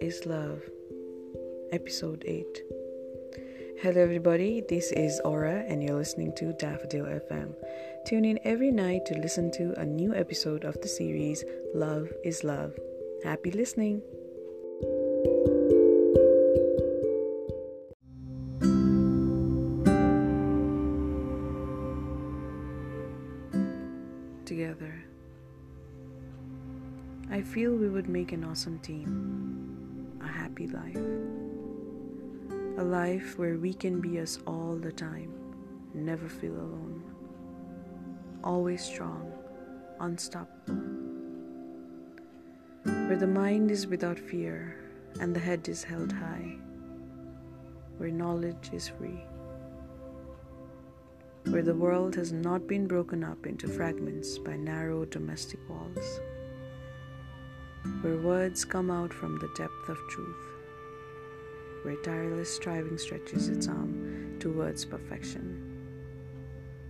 is Love, Episode 8. Hello, everybody, this is Aura, and you're listening to Daffodil FM. Tune in every night to listen to a new episode of the series Love is Love. Happy listening! Together. I feel we would make an awesome team, a happy life. A life where we can be us all the time, never feel alone. Always strong, unstoppable. Where the mind is without fear and the head is held high. Where knowledge is free. Where the world has not been broken up into fragments by narrow domestic walls where words come out from the depth of truth, where tireless striving stretches its arm towards perfection,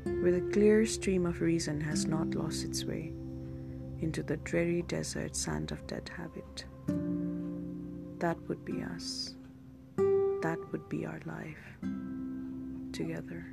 where the clear stream of reason has not lost its way into the dreary desert sand of dead habit. That would be us. That would be our life together.